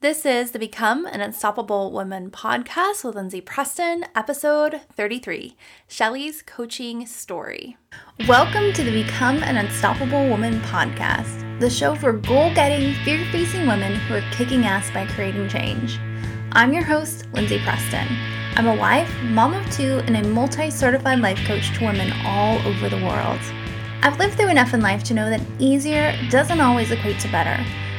This is the Become an Unstoppable Woman podcast with Lindsay Preston, episode 33 Shelly's Coaching Story. Welcome to the Become an Unstoppable Woman podcast, the show for goal getting, fear facing women who are kicking ass by creating change. I'm your host, Lindsay Preston. I'm a wife, mom of two, and a multi certified life coach to women all over the world. I've lived through enough in life to know that easier doesn't always equate to better.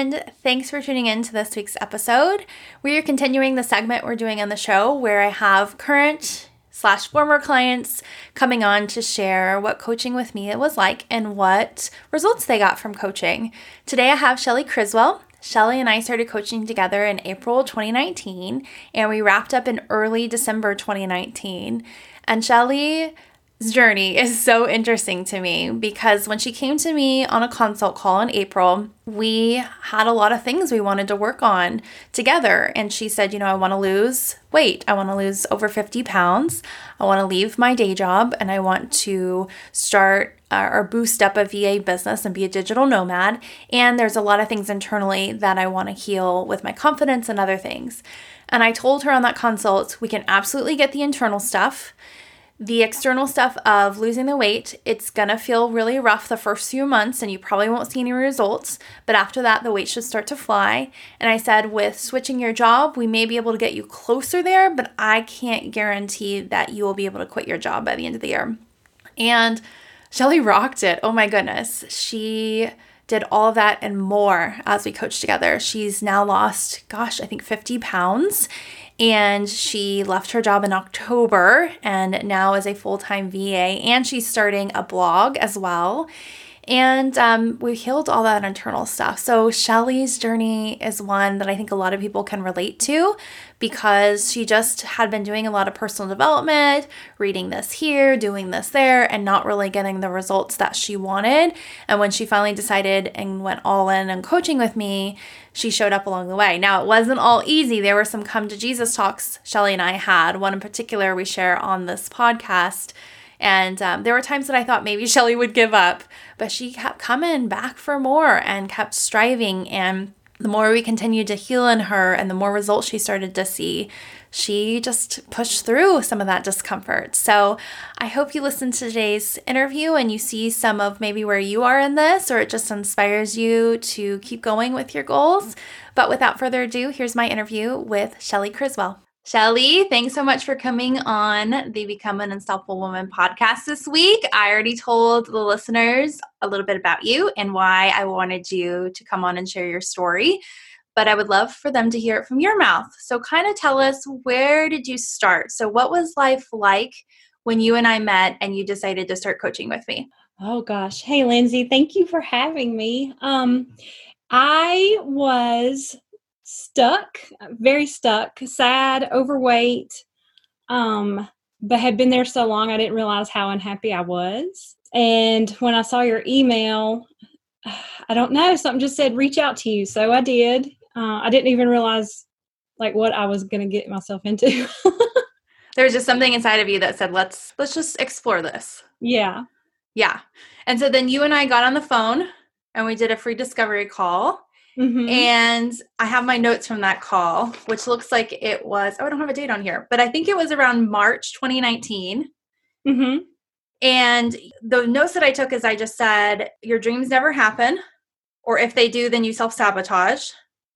Friend. Thanks for tuning in to this week's episode. We are continuing the segment we're doing on the show where I have current slash former clients coming on to share what coaching with me it was like and what results they got from coaching. Today I have Shelly Criswell. Shelly and I started coaching together in April 2019 and we wrapped up in early December 2019. And Shelly journey is so interesting to me because when she came to me on a consult call in April, we had a lot of things we wanted to work on together. And she said, You know, I want to lose weight. I want to lose over 50 pounds. I want to leave my day job and I want to start uh, or boost up a VA business and be a digital nomad. And there's a lot of things internally that I want to heal with my confidence and other things. And I told her on that consult, we can absolutely get the internal stuff the external stuff of losing the weight, it's gonna feel really rough the first few months and you probably won't see any results. But after that, the weight should start to fly. And I said, with switching your job, we may be able to get you closer there, but I can't guarantee that you will be able to quit your job by the end of the year. And Shelly rocked it. Oh my goodness. She did all of that and more as we coached together. She's now lost, gosh, I think 50 pounds and she left her job in October and now is a full time VA. And she's starting a blog as well. And um, we healed all that internal stuff. So Shelly's journey is one that I think a lot of people can relate to because she just had been doing a lot of personal development, reading this here, doing this there, and not really getting the results that she wanted. And when she finally decided and went all in and coaching with me, she showed up along the way. Now, it wasn't all easy. There were some come to Jesus talks Shelly and I had. One in particular we share on this podcast and um, there were times that I thought maybe Shelly would give up, but she kept coming back for more and kept striving. And the more we continued to heal in her and the more results she started to see, she just pushed through some of that discomfort. So I hope you listen to today's interview and you see some of maybe where you are in this, or it just inspires you to keep going with your goals. But without further ado, here's my interview with Shelly Criswell. Shelly, thanks so much for coming on the Become an Unstoppable Woman podcast this week. I already told the listeners a little bit about you and why I wanted you to come on and share your story, but I would love for them to hear it from your mouth. So, kind of tell us where did you start? So, what was life like when you and I met and you decided to start coaching with me? Oh gosh. Hey Lindsay, thank you for having me. Um I was stuck, very stuck, sad, overweight, um, but had been there so long I didn't realize how unhappy I was. And when I saw your email, I don't know, something just said reach out to you. So I did. Uh, I didn't even realize like what I was going to get myself into. there was just something inside of you that said, let's, let's just explore this. Yeah. Yeah. And so then you and I got on the phone and we did a free discovery call Mm-hmm. And I have my notes from that call, which looks like it was, oh, I don't have a date on here, but I think it was around March 2019. Mm-hmm. And the notes that I took is I just said, Your dreams never happen, or if they do, then you self sabotage.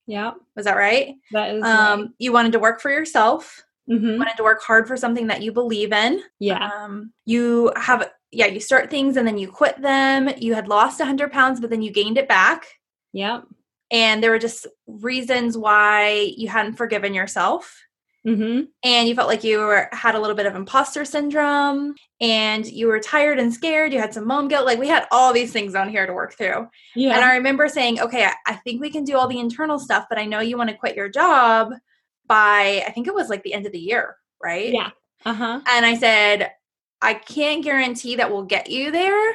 Yeah. Was that right? That is. Um, right. You wanted to work for yourself. Mm-hmm. Wanted to work hard for something that you believe in. Yeah. Um, you have, yeah, you start things and then you quit them. You had lost 100 pounds, but then you gained it back. Yep and there were just reasons why you hadn't forgiven yourself Mm-hmm. and you felt like you were had a little bit of imposter syndrome and you were tired and scared you had some mom guilt like we had all these things on here to work through Yeah. and i remember saying okay I, I think we can do all the internal stuff but i know you want to quit your job by i think it was like the end of the year right yeah. Uh huh. and i said i can't guarantee that we'll get you there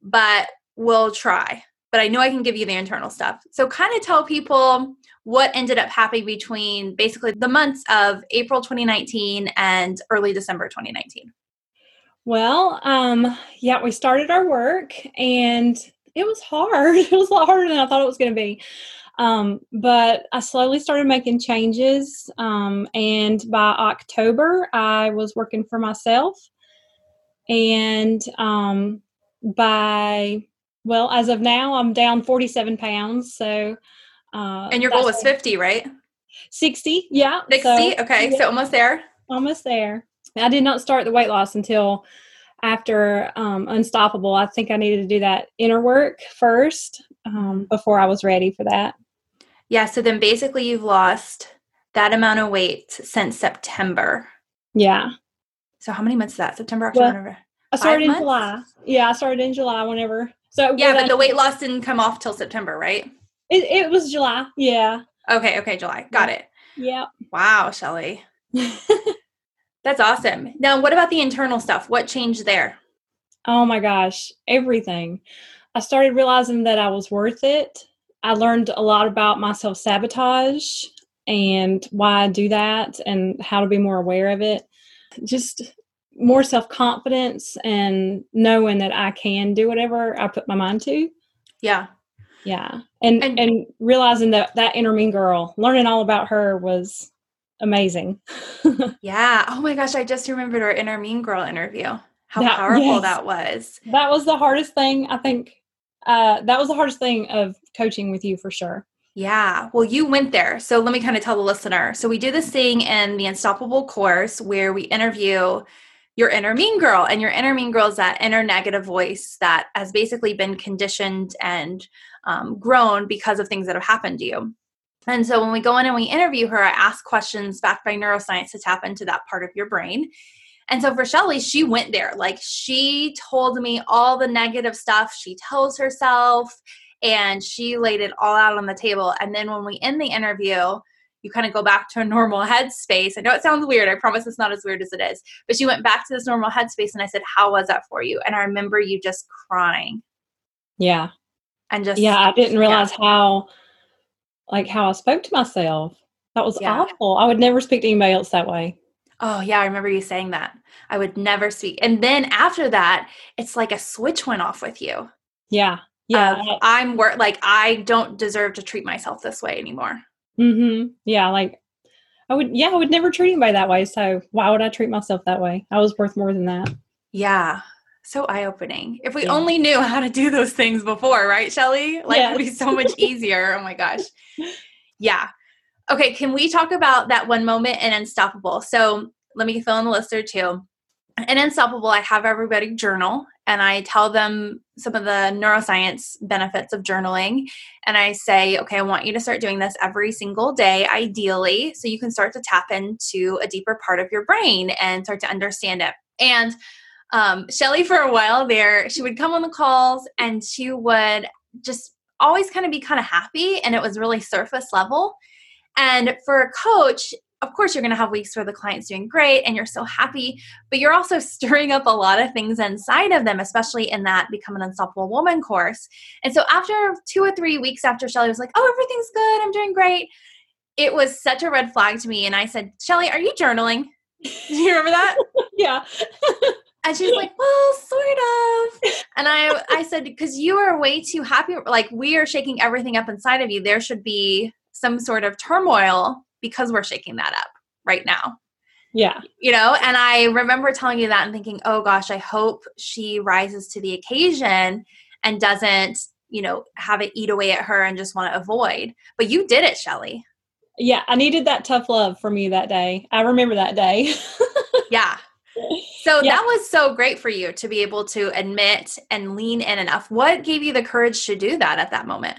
but we'll try but i know i can give you the internal stuff so kind of tell people what ended up happening between basically the months of April 2019 and early December 2019. Well, um, yeah, we started our work and it was hard. It was a lot harder than I thought it was going to be. Um, but I slowly started making changes. Um, and by October, I was working for myself. And um, by, well, as of now, I'm down 47 pounds. So, uh, And your goal was 50, right? 60. Yeah. 60? so- okay, yeah. so almost there. almost there. I did not start the weight loss until after um, Unstoppable. I think I needed to do that inner work first um, before I was ready for that. Yeah, so then basically you've lost that amount of weight since September. Yeah. So how many months is that? September, October, Well? I started in months? July. Yeah, I started in July whenever. So Yeah, but the weight loss didn't come off till September, right? it, it was July. Yeah. Okay, okay, July. Got it. Yeah. Wow, Shelly. That's awesome. Now, what about the internal stuff? What changed there? Oh my gosh, everything. I started realizing that I was worth it. I learned a lot about my self sabotage and why I do that and how to be more aware of it. Just more self confidence and knowing that I can do whatever I put my mind to. Yeah. Yeah. And, And- and realizing that that inner mean girl, learning all about her was amazing. Yeah. Oh my gosh, I just remembered our inner mean girl interview. How That- powerful yes. that was. that was the hardest thing, I think. Uh, that was the hardest thing of coaching with you for sure. Yeah. Well, you went there. So let me kind of tell the listener. So we do this thing in the Unstoppable course where we interview your inner mean girl. And your inner mean girl is that inner negative voice that has basically been conditioned and um, grown because of things that have happened to you. And so when we go in and we interview her, I ask questions backed by neuroscience to tap into that part of your brain. And so for Shelly, she went there. Like she told me all the negative stuff she tells herself and she laid it all out on the table. And then when we end the interview, you kind of go back to a normal headspace. I know it sounds weird. I promise it's not as weird as it is. But she went back to this normal headspace and I said, How was that for you? And I remember you just crying Yeah. and just Yeah. I didn't realize how, like, how I spoke to myself. That was Yeah. awful. I would never speak to anybody else that way. Oh, yeah, I remember you saying that. I would never speak. And then after that, it's like a switch went off with you. Yeah. Yeah. of, I'm wor- like I don't deserve to treat myself this way anymore. Mm-hmm. Yeah. Like, I would, yeah, I would never treat him by that way. So why would I treat myself that way? I was worth more than that. Yeah. So eye opening. If we Yeah. only knew how to do those things before, right, Shelly? Like it would be so much easier. oh my gosh. Yeah. Okay. Can we talk about that one moment in Unstoppable? So let me fill in the listener too. In Unstoppable, I have everybody journal and I tell them some of the neuroscience benefits of journaling. And I say, okay, I want you to start doing this every single day, ideally, so you can start to tap into a deeper part of your brain and start to understand it. And um, Shelly, for a while there, she would come on the calls and she would just always kind of be kind of happy, and it was really surface level. And for a coach, of course, you're going to have weeks where the client's doing great and you're so happy, but you're also stirring up a lot of things inside of them, especially in that Become an Unstoppable Woman course. And so, after two or three weeks after Shelly was like, Oh, everything's good, I'm doing great, it was such a red flag to me. And I said, Shelly, are you journaling? Do you remember that? Yeah. And she's like, well, sort of. And I, I said, because you are way too happy. Like we are shaking everything up inside of you. There should be some sort of turmoil because we're shaking that up right now. Yeah. You know, and I remember telling you that and thinking, oh gosh, I hope she rises to the occasion and doesn't, you know, have it eat away at her and just want to avoid. But you did it, Shelly. Yeah. I needed that tough love from you that day. I remember that day. Yeah. So Yeah. that was so great for you to be able to admit and lean in enough. What gave you the courage to do that at that moment?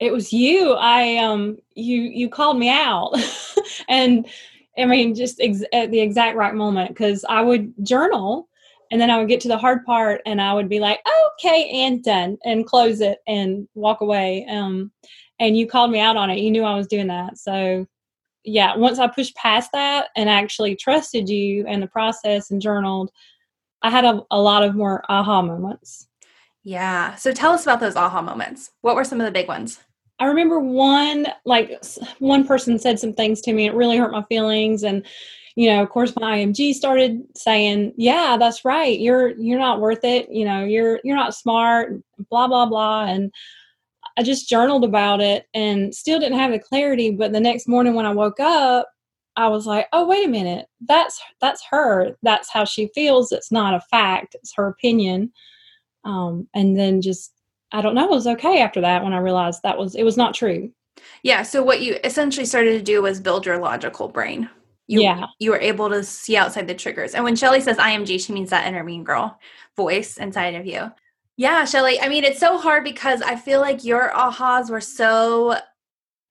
It was you i um you you called me out and I mean, just ex- at the exact right moment because I would journal and then I would get to the hard part and I would be like, okay, and done, and close it and walk away. Um, and you called me out on it. You knew I was doing that. So, yeah, once I pushed past that and actually trusted you and the process and journaled, I had a, a lot of more aha moments. Yeah. So tell us about those aha moments. What were some of the big ones? I remember one, like one person said some things to me. It really hurt my feelings. And, you know, of course, my IMG started saying, "Yeah, that's right. You're you're not worth it. You know, you're you're not smart. Blah blah blah." And I just journaled about it and still didn't have the clarity. But the next morning when I woke up, I was like, "Oh, wait a minute. That's that's her. That's how she feels. It's not a fact. It's her opinion." Um, and then just I don't know, it was okay after that when I realized that was it was not true. Yeah. So what you essentially started to do was build your logical brain. You, yeah. You were able to see outside the triggers. And when Shelly says IMG, she means that inner mean girl voice inside of you. Yeah, Shelly. I mean, it's so hard because I feel like your ahas were so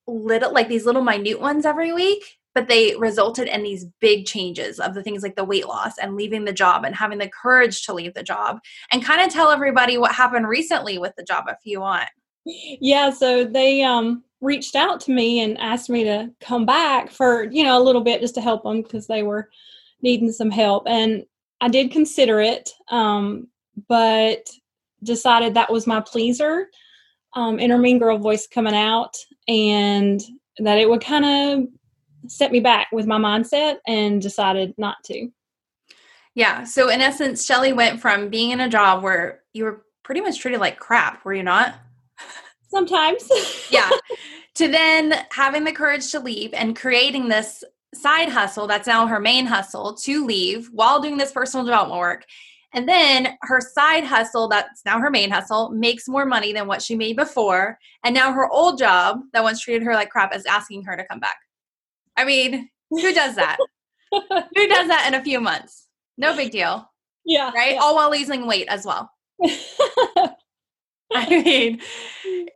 little, like these little minute ones every week but they resulted in these big changes of the things like the weight loss and leaving the job and having the courage to leave the job. And kind of tell everybody what happened recently with the job if you want. Yeah so they um reached out to me and asked me to come back for you know a little bit just to help them because they were needing some help. And i did consider it um but decided that was my pleaser um inner mean girl voice coming out and that it would kind of set me back with my mindset and decided not to. Yeah. So in essence, Shelly went from being in a job where you were pretty much treated like crap, were you not? Sometimes. yeah. To then having the courage to leave and creating this side hustle that's now her main hustle to leave while doing this personal development work. And then her side hustle, that's now her main hustle, makes more money than what she made before. And now her old job that once treated her like crap is asking her to come back. I mean, who does that? who does that in a few months? No big deal. Yeah. Right? Yeah. All while losing weight as well. I mean,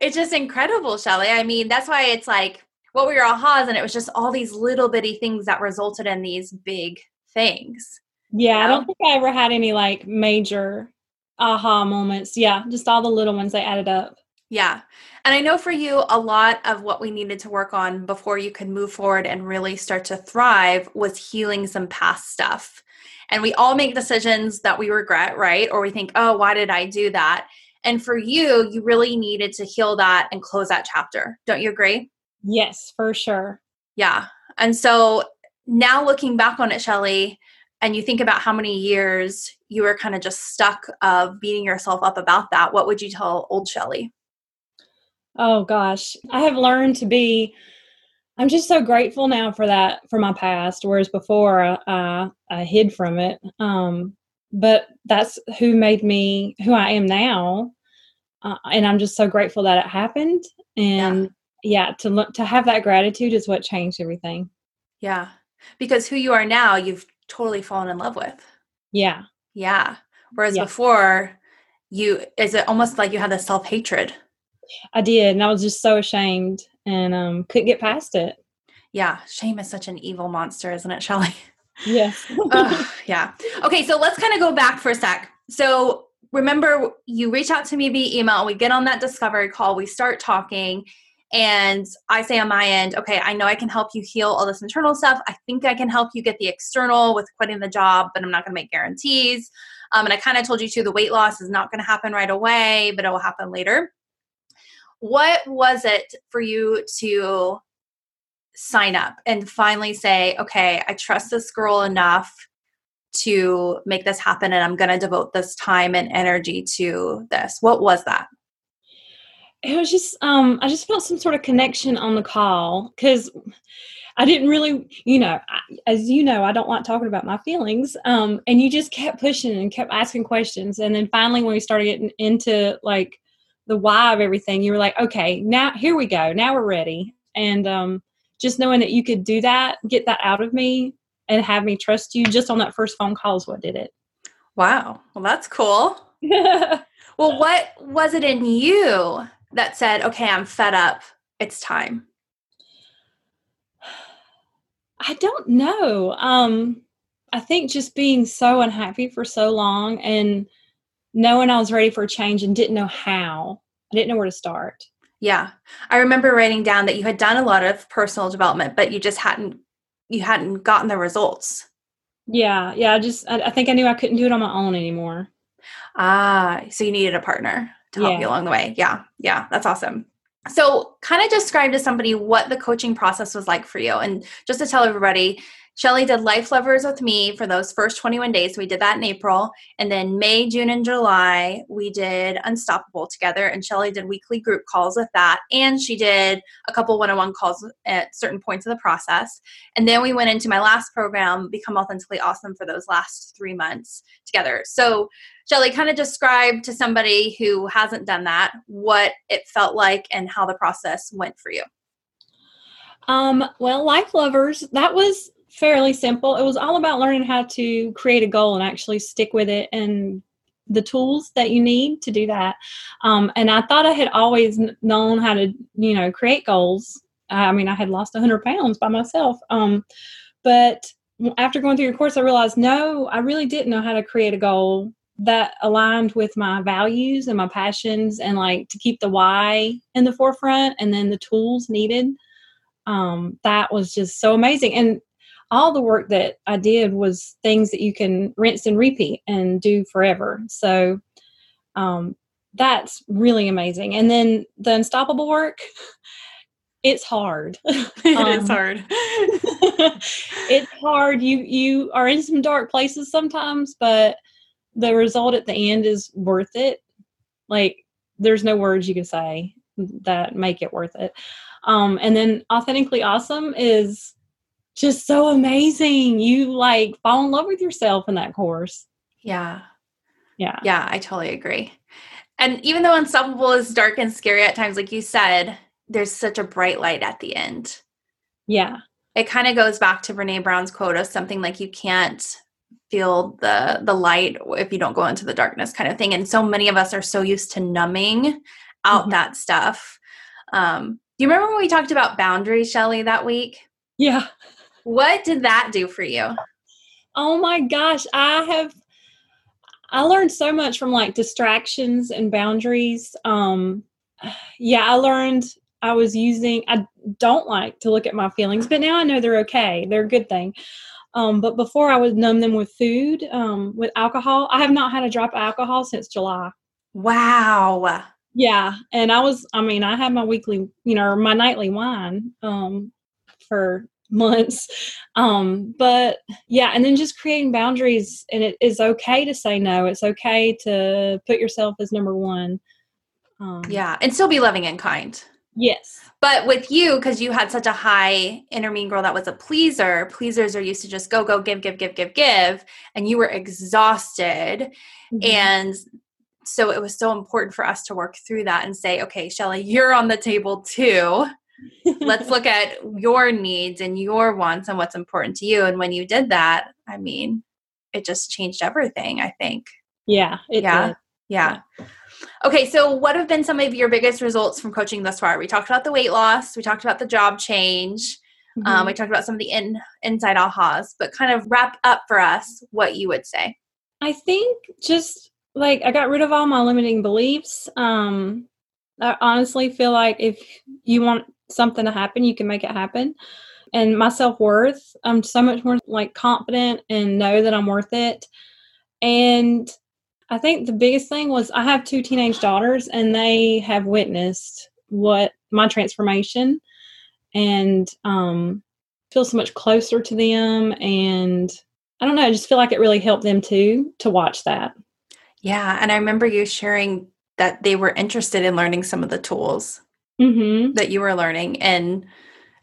it's just incredible, Shelly. I mean, that's why it's like, what we were your ahas? And it was just all these little bitty things that resulted in these big things. Yeah, you know? I don't think I ever had any like major aha moments. Yeah, just all the little ones they added up. Yeah. And I know for you, a lot of what we needed to work on before you could move forward and really start to thrive was healing some past stuff. And we all make decisions that we regret, right? Or we think, oh, why did I do that? And for you, you really needed to heal that and close that chapter. Don't you agree? Yes, for sure. Yeah. And so now looking back on it, Shelly, and you think about how many years you were kind of just stuck of beating yourself up about that, what would you tell old Shelly? Oh gosh, I have learned to be. I'm just so grateful now for that for my past, whereas before I, I, I hid from it. Um, but that's who made me who I am now, uh, and I'm just so grateful that it happened. And yeah, yeah to look to have that gratitude is what changed everything. Yeah, because who you are now, you've totally fallen in love with. Yeah, yeah. Whereas yeah. before, you is it almost like you had this self hatred I did, and I was just so ashamed and um, couldn't get past it. Yeah, shame is such an evil monster, isn't it, Shelly? Yes. yeah. Okay, so let's kind of go back for a sec. So remember, you reach out to me via email. We get on that discovery call. We start talking, and I say on my end, okay, I know I can help you heal all this internal stuff. I think I can help you get the external with quitting the job, but I'm not going to make guarantees. Um, and I kind of told you too, the weight loss is not going to happen right away, but it will happen later what was it for you to sign up and finally say, okay, I trust this girl enough to make this happen and I'm going to devote this time and energy to this? What was that? It was just, um, I just felt some sort of connection on the call because I didn't really, you know, as you know, I don't like talking about my feelings. Um, and you just kept pushing and kept asking questions. And then finally, when we started getting into like the why of everything, you were like, okay, now here we go. Now we're ready. And um, just knowing that you could do that, get that out of me, and have me trust you just on that first phone call is what did it. Wow. Well, that's cool. well, what was it in you that said, okay, I'm fed up. It's time? I don't know. Um, I think just being so unhappy for so long and knowing I was ready for a change and didn't know how. I didn't know where to start. Yeah. I remember writing down that you had done a lot of personal development, but you just hadn't you hadn't gotten the results. Yeah, yeah. I just I, I think I knew I couldn't do it on my own anymore. Ah, so you needed a partner to help yeah. you along the way. Yeah, yeah, that's awesome. So, kind of describe to somebody what the coaching process was like for you. And just to tell everybody, Shelly did Life Lovers with me for those first 21 days. We did that in April. And then May, June, and July, we did Unstoppable together. And Shelly did weekly group calls with that. And she did a couple one on one calls at certain points of the process. And then we went into my last program, Become Authentically Awesome, for those last three months together. So, Shelly, kind of describe to somebody who hasn't done that what it felt like and how the process went for you. Um, well, Life Lovers, that was fairly simple. It was all about learning how to create a goal and actually stick with it and the tools that you need to do that. Um, and I thought I had always known how to, you know, create goals. I mean, I had lost 100 pounds by myself. Um, but after going through your course, I realized no, I really didn't know how to create a goal that aligned with my values and my passions and like to keep the why in the forefront and then the tools needed um, that was just so amazing and all the work that I did was things that you can rinse and repeat and do forever. So um, that's really amazing. And then the unstoppable work, it's hard. It um, is hard. it's hard. You you are in some dark places sometimes, but the result at the end is worth it. Like there's no words you can say that make it worth it. Um, and then authentically awesome is just so amazing. You like fall in love with yourself in that course. Yeah. Yeah. Yeah, I totally agree. And even though Unstoppable is dark and scary at times, like you said, there's such a bright light at the end. Yeah. It kind of goes back to Brene Brown's quote of something like you can't feel the the light if you don't go into the darkness kind of thing. And so many of us are so used to numbing out mm-hmm. that stuff. Um, do you remember when we talked about boundaries, Shelly, that week? Yeah. What did that do for you? Oh my gosh, I have I learned so much from like distractions and boundaries. Um yeah, I learned I was using I don't like to look at my feelings, but now I know they're okay. They're a good thing. Um, but before I would numb them with food, um, with alcohol. I have not had a drop of alcohol since July. Wow. Yeah. And I was, I mean, I had my weekly, you know, my nightly wine um, for months. Um, but yeah, and then just creating boundaries and it is okay to say no. It's okay to put yourself as number one. Um, yeah, and still be loving and kind. Yes. But with you, because you had such a high inner mean girl that was a pleaser, pleasers are used to just go, go, give, give, give, give, give. And you were exhausted. Mm-hmm. And so it was so important for us to work through that and say, okay, Shelly, you're on the table too let's look at your needs and your wants and what's important to you. And when you did that, I mean, it just changed everything, I think. Yeah. yeah. yeah. Yeah. Okay, so what have been some of your biggest results from coaching thus far? We talked about the weight loss, we talked about the job change, um, mm-hmm. um, we talked about some of the in, inside ahas, but kind of wrap up for us what you would say. I think just like I got rid of all my limiting beliefs. Um, I honestly feel like if you want something to happen, you can make it happen. And my self worth, I'm so much more like confident and know that I'm worth it. And I think the biggest thing was I have two teenage daughters and they have witnessed what my transformation and um, feel so much closer to them. And I don't know, I just feel like it really helped them too to watch that. Yeah. And I remember you sharing that they were interested in learning some of the tools mm-hmm. that you were learning and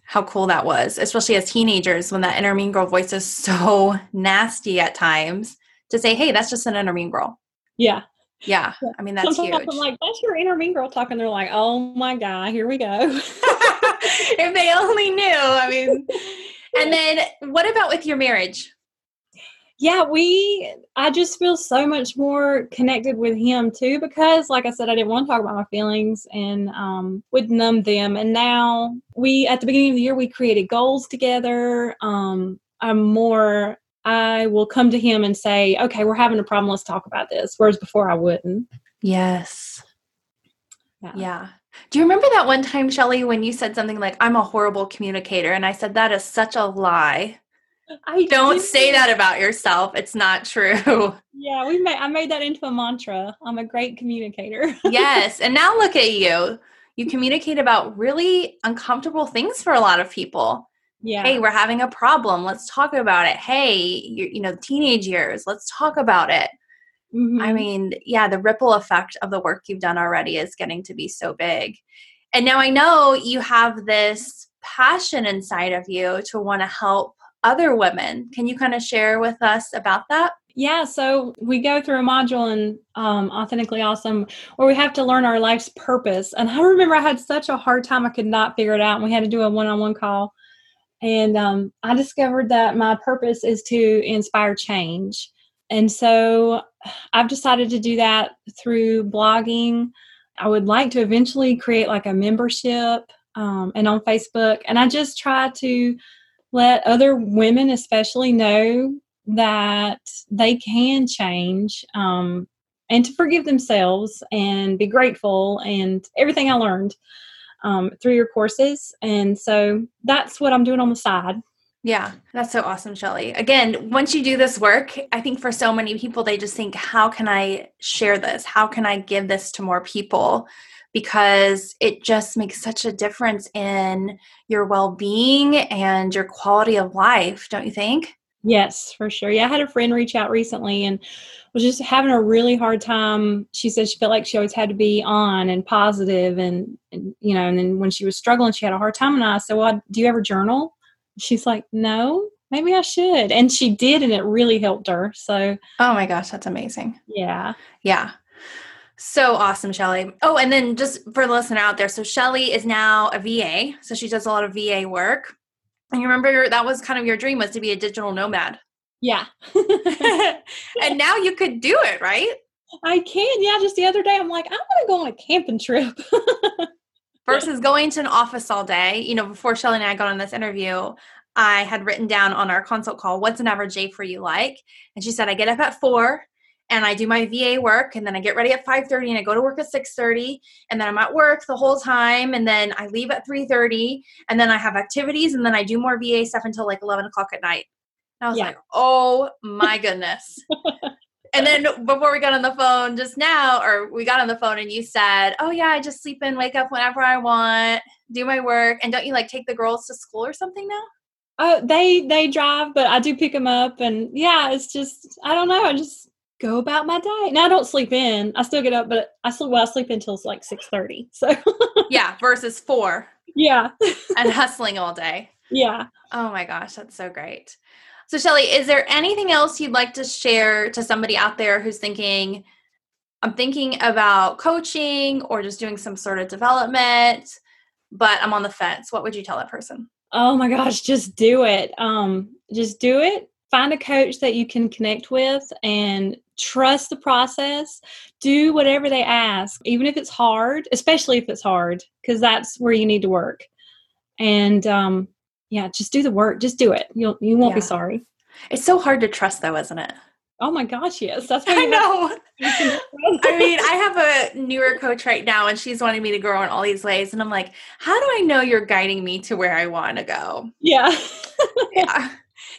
how cool that was, especially as teenagers when that inner mean girl voice is so nasty at times to say, hey, that's just an inner mean girl. Yeah. Yeah. I mean, that's Sometimes huge. I'm like, that's your inner mean girl talking. They're like, oh my God, here we go. if they only knew. I mean, and then what about with your marriage? Yeah, we, I just feel so much more connected with him too because, like I said, I didn't want to talk about my feelings and um, would numb them. And now we, at the beginning of the year, we created goals together. Um, I'm more, I will come to him and say, okay, we're having a problem. Let's talk about this. Whereas before I wouldn't. Yes. Yeah. yeah. Do you remember that one time, Shelly, when you said something like, I'm a horrible communicator? And I said, that is such a lie. I don't do. say that about yourself. It's not true. Yeah, we made I made that into a mantra. I'm a great communicator. yes. And now look at you. You communicate about really uncomfortable things for a lot of people. Yeah. Hey, we're having a problem. Let's talk about it. Hey, you, you know, teenage years. Let's talk about it. Mm-hmm. I mean, yeah, the ripple effect of the work you've done already is getting to be so big. And now I know you have this passion inside of you to want to help other women. Can you kind of share with us about that? Yeah, so we go through a module in um, Authentically Awesome where we have to learn our life's purpose. And I remember I had such a hard time, I could not figure it out. And we had to do a one on one call. And um, I discovered that my purpose is to inspire change. And so I've decided to do that through blogging. I would like to eventually create like a membership um, and on Facebook. And I just try to let other women especially know that they can change um, and to forgive themselves and be grateful and everything I learned um, through your courses. And so that's what I'm doing on the side. Yeah, that's so awesome, Shelly. Again, once you do this work, I think for so many people, they just think, how can I share this? How can I give this to more people? Because it just makes such a difference in your well being and your quality of life, don't you think? Yes, for sure. Yeah, I had a friend reach out recently and was just having a really hard time. She said she felt like she always had to be on and positive and, and you know, and then when she was struggling, she had a hard time. And I said, Well, do you ever journal? She's like, No, maybe I should. And she did, and it really helped her. So, oh my gosh, that's amazing. Yeah. Yeah. So awesome, Shelly. Oh, and then just for the listener out there, so Shelly is now a VA. So she does a lot of VA work. And you remember that was kind of your dream was to be a digital nomad. Yeah. and now you could do it, right? I can. Yeah. Just the other day, I'm like, I want to go on a camping trip. Versus going to an office all day. You know, before Shelly and I got on this interview, I had written down on our consult call, what's an average day for you like? And she said, I get up at four and I do my VA work and then I get ready at 5:30 and I go to work at 6:30 and then I'm at work the whole time and then I leave at 3:30 and then I have activities and then I do more VA stuff until like 11 o'clock at night. And I was yeah. like, oh my goodness. and then before we got on the phone just now, or we got on the phone and you said, oh yeah, I just sleep in, wake up whenever I want, do my work, and don't you like take the girls to school or something now? Oh, they they drive, but I do pick them up, and yeah, it's just I don't know. I just go about my day. Now I don't sleep in. I still get up, but I sleep well. I sleep until it's like six thirty. So yeah, versus four. Yeah, and hustling all day. Yeah. Oh my gosh, that's so great. So Shelly, is there anything else you'd like to share to somebody out there who's thinking, I'm thinking about coaching or just doing some sort of development, but I'm on the fence? What would you tell that person? Oh my gosh, just do it. Um, just do it find a coach that you can connect with and trust the process. Do whatever they ask even if it's hard especially if it's hard because that's where you need to work. And um yeah just do the work just do it. You'll you won't yeah. be sorry. It's so hard to trust though isn't it? Oh my gosh yes. That's what i know. i mean i have a newer coach right now and she's wanting me to grow in all these ways and i'm like how do i know you're guiding me to where i want to go? Yeah. Yeah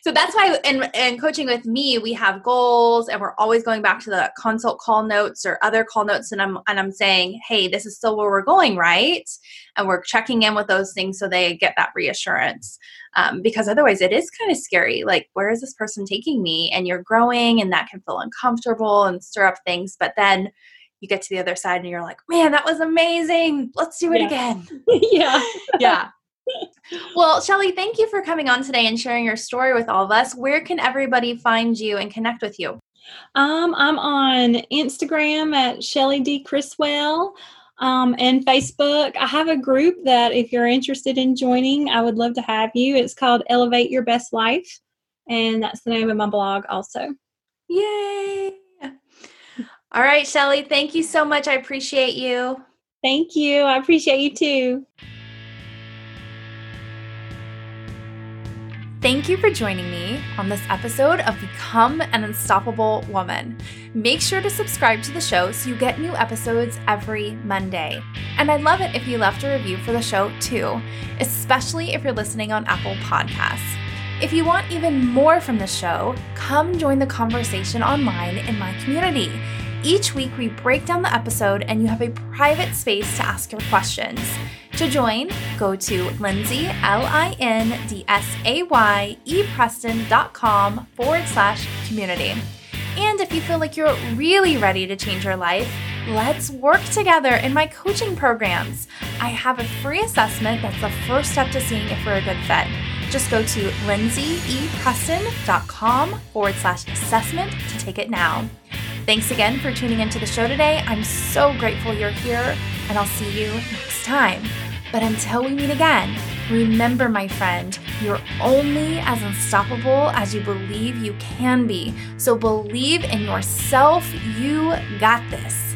so that's why in, in coaching with me we have goals and we're always going back to the consult call notes or other call notes. And i'm and i'm saying hey this is still where we're going right? And we're checking in with those things so they get that reassurance. Um, because otherwise it is kind of scary. Like where is this person taking me? And you're growing and that can feel uncomfortable and stir up things. But then you get to the other side and you're like man that was amazing. Let's do it yeah. again. Yeah. Yeah well, Shelly, thank you for coming on today and sharing your story with all of us. Where can everybody find you and connect with you? Um, I'm on Instagram at Shelly D. Criswell um, and Facebook. I have a group that if you're interested in joining, I would love to have you. It's called Elevate Your Best Life. And that's the name of my blog, also. Yay! All right, Shelly, thank you so much. I appreciate you. Thank you. I appreciate you too. Thank you for joining me on this episode of Become an Unstoppable Woman. Make sure to subscribe to the show so you get new episodes every Monday. And I'd love it if you left a review for the show too, especially if you're listening on Apple Podcasts. If you want even more from the show, come join the conversation online in my community. Each week, we break down the episode and you have a private space to ask your questions. To join, go to Lindsay, L I N D S A Y, E Preston.com forward slash community. And if you feel like you're really ready to change your life, let's work together in my coaching programs. I have a free assessment that's the first step to seeing if we're a good fit. Just go to lindsayepreston.com forward slash assessment to take it now. Thanks again for tuning into the show today. I'm so grateful you're here, and I'll see you next time. But until we meet again, remember, my friend, you're only as unstoppable as you believe you can be. So believe in yourself. You got this.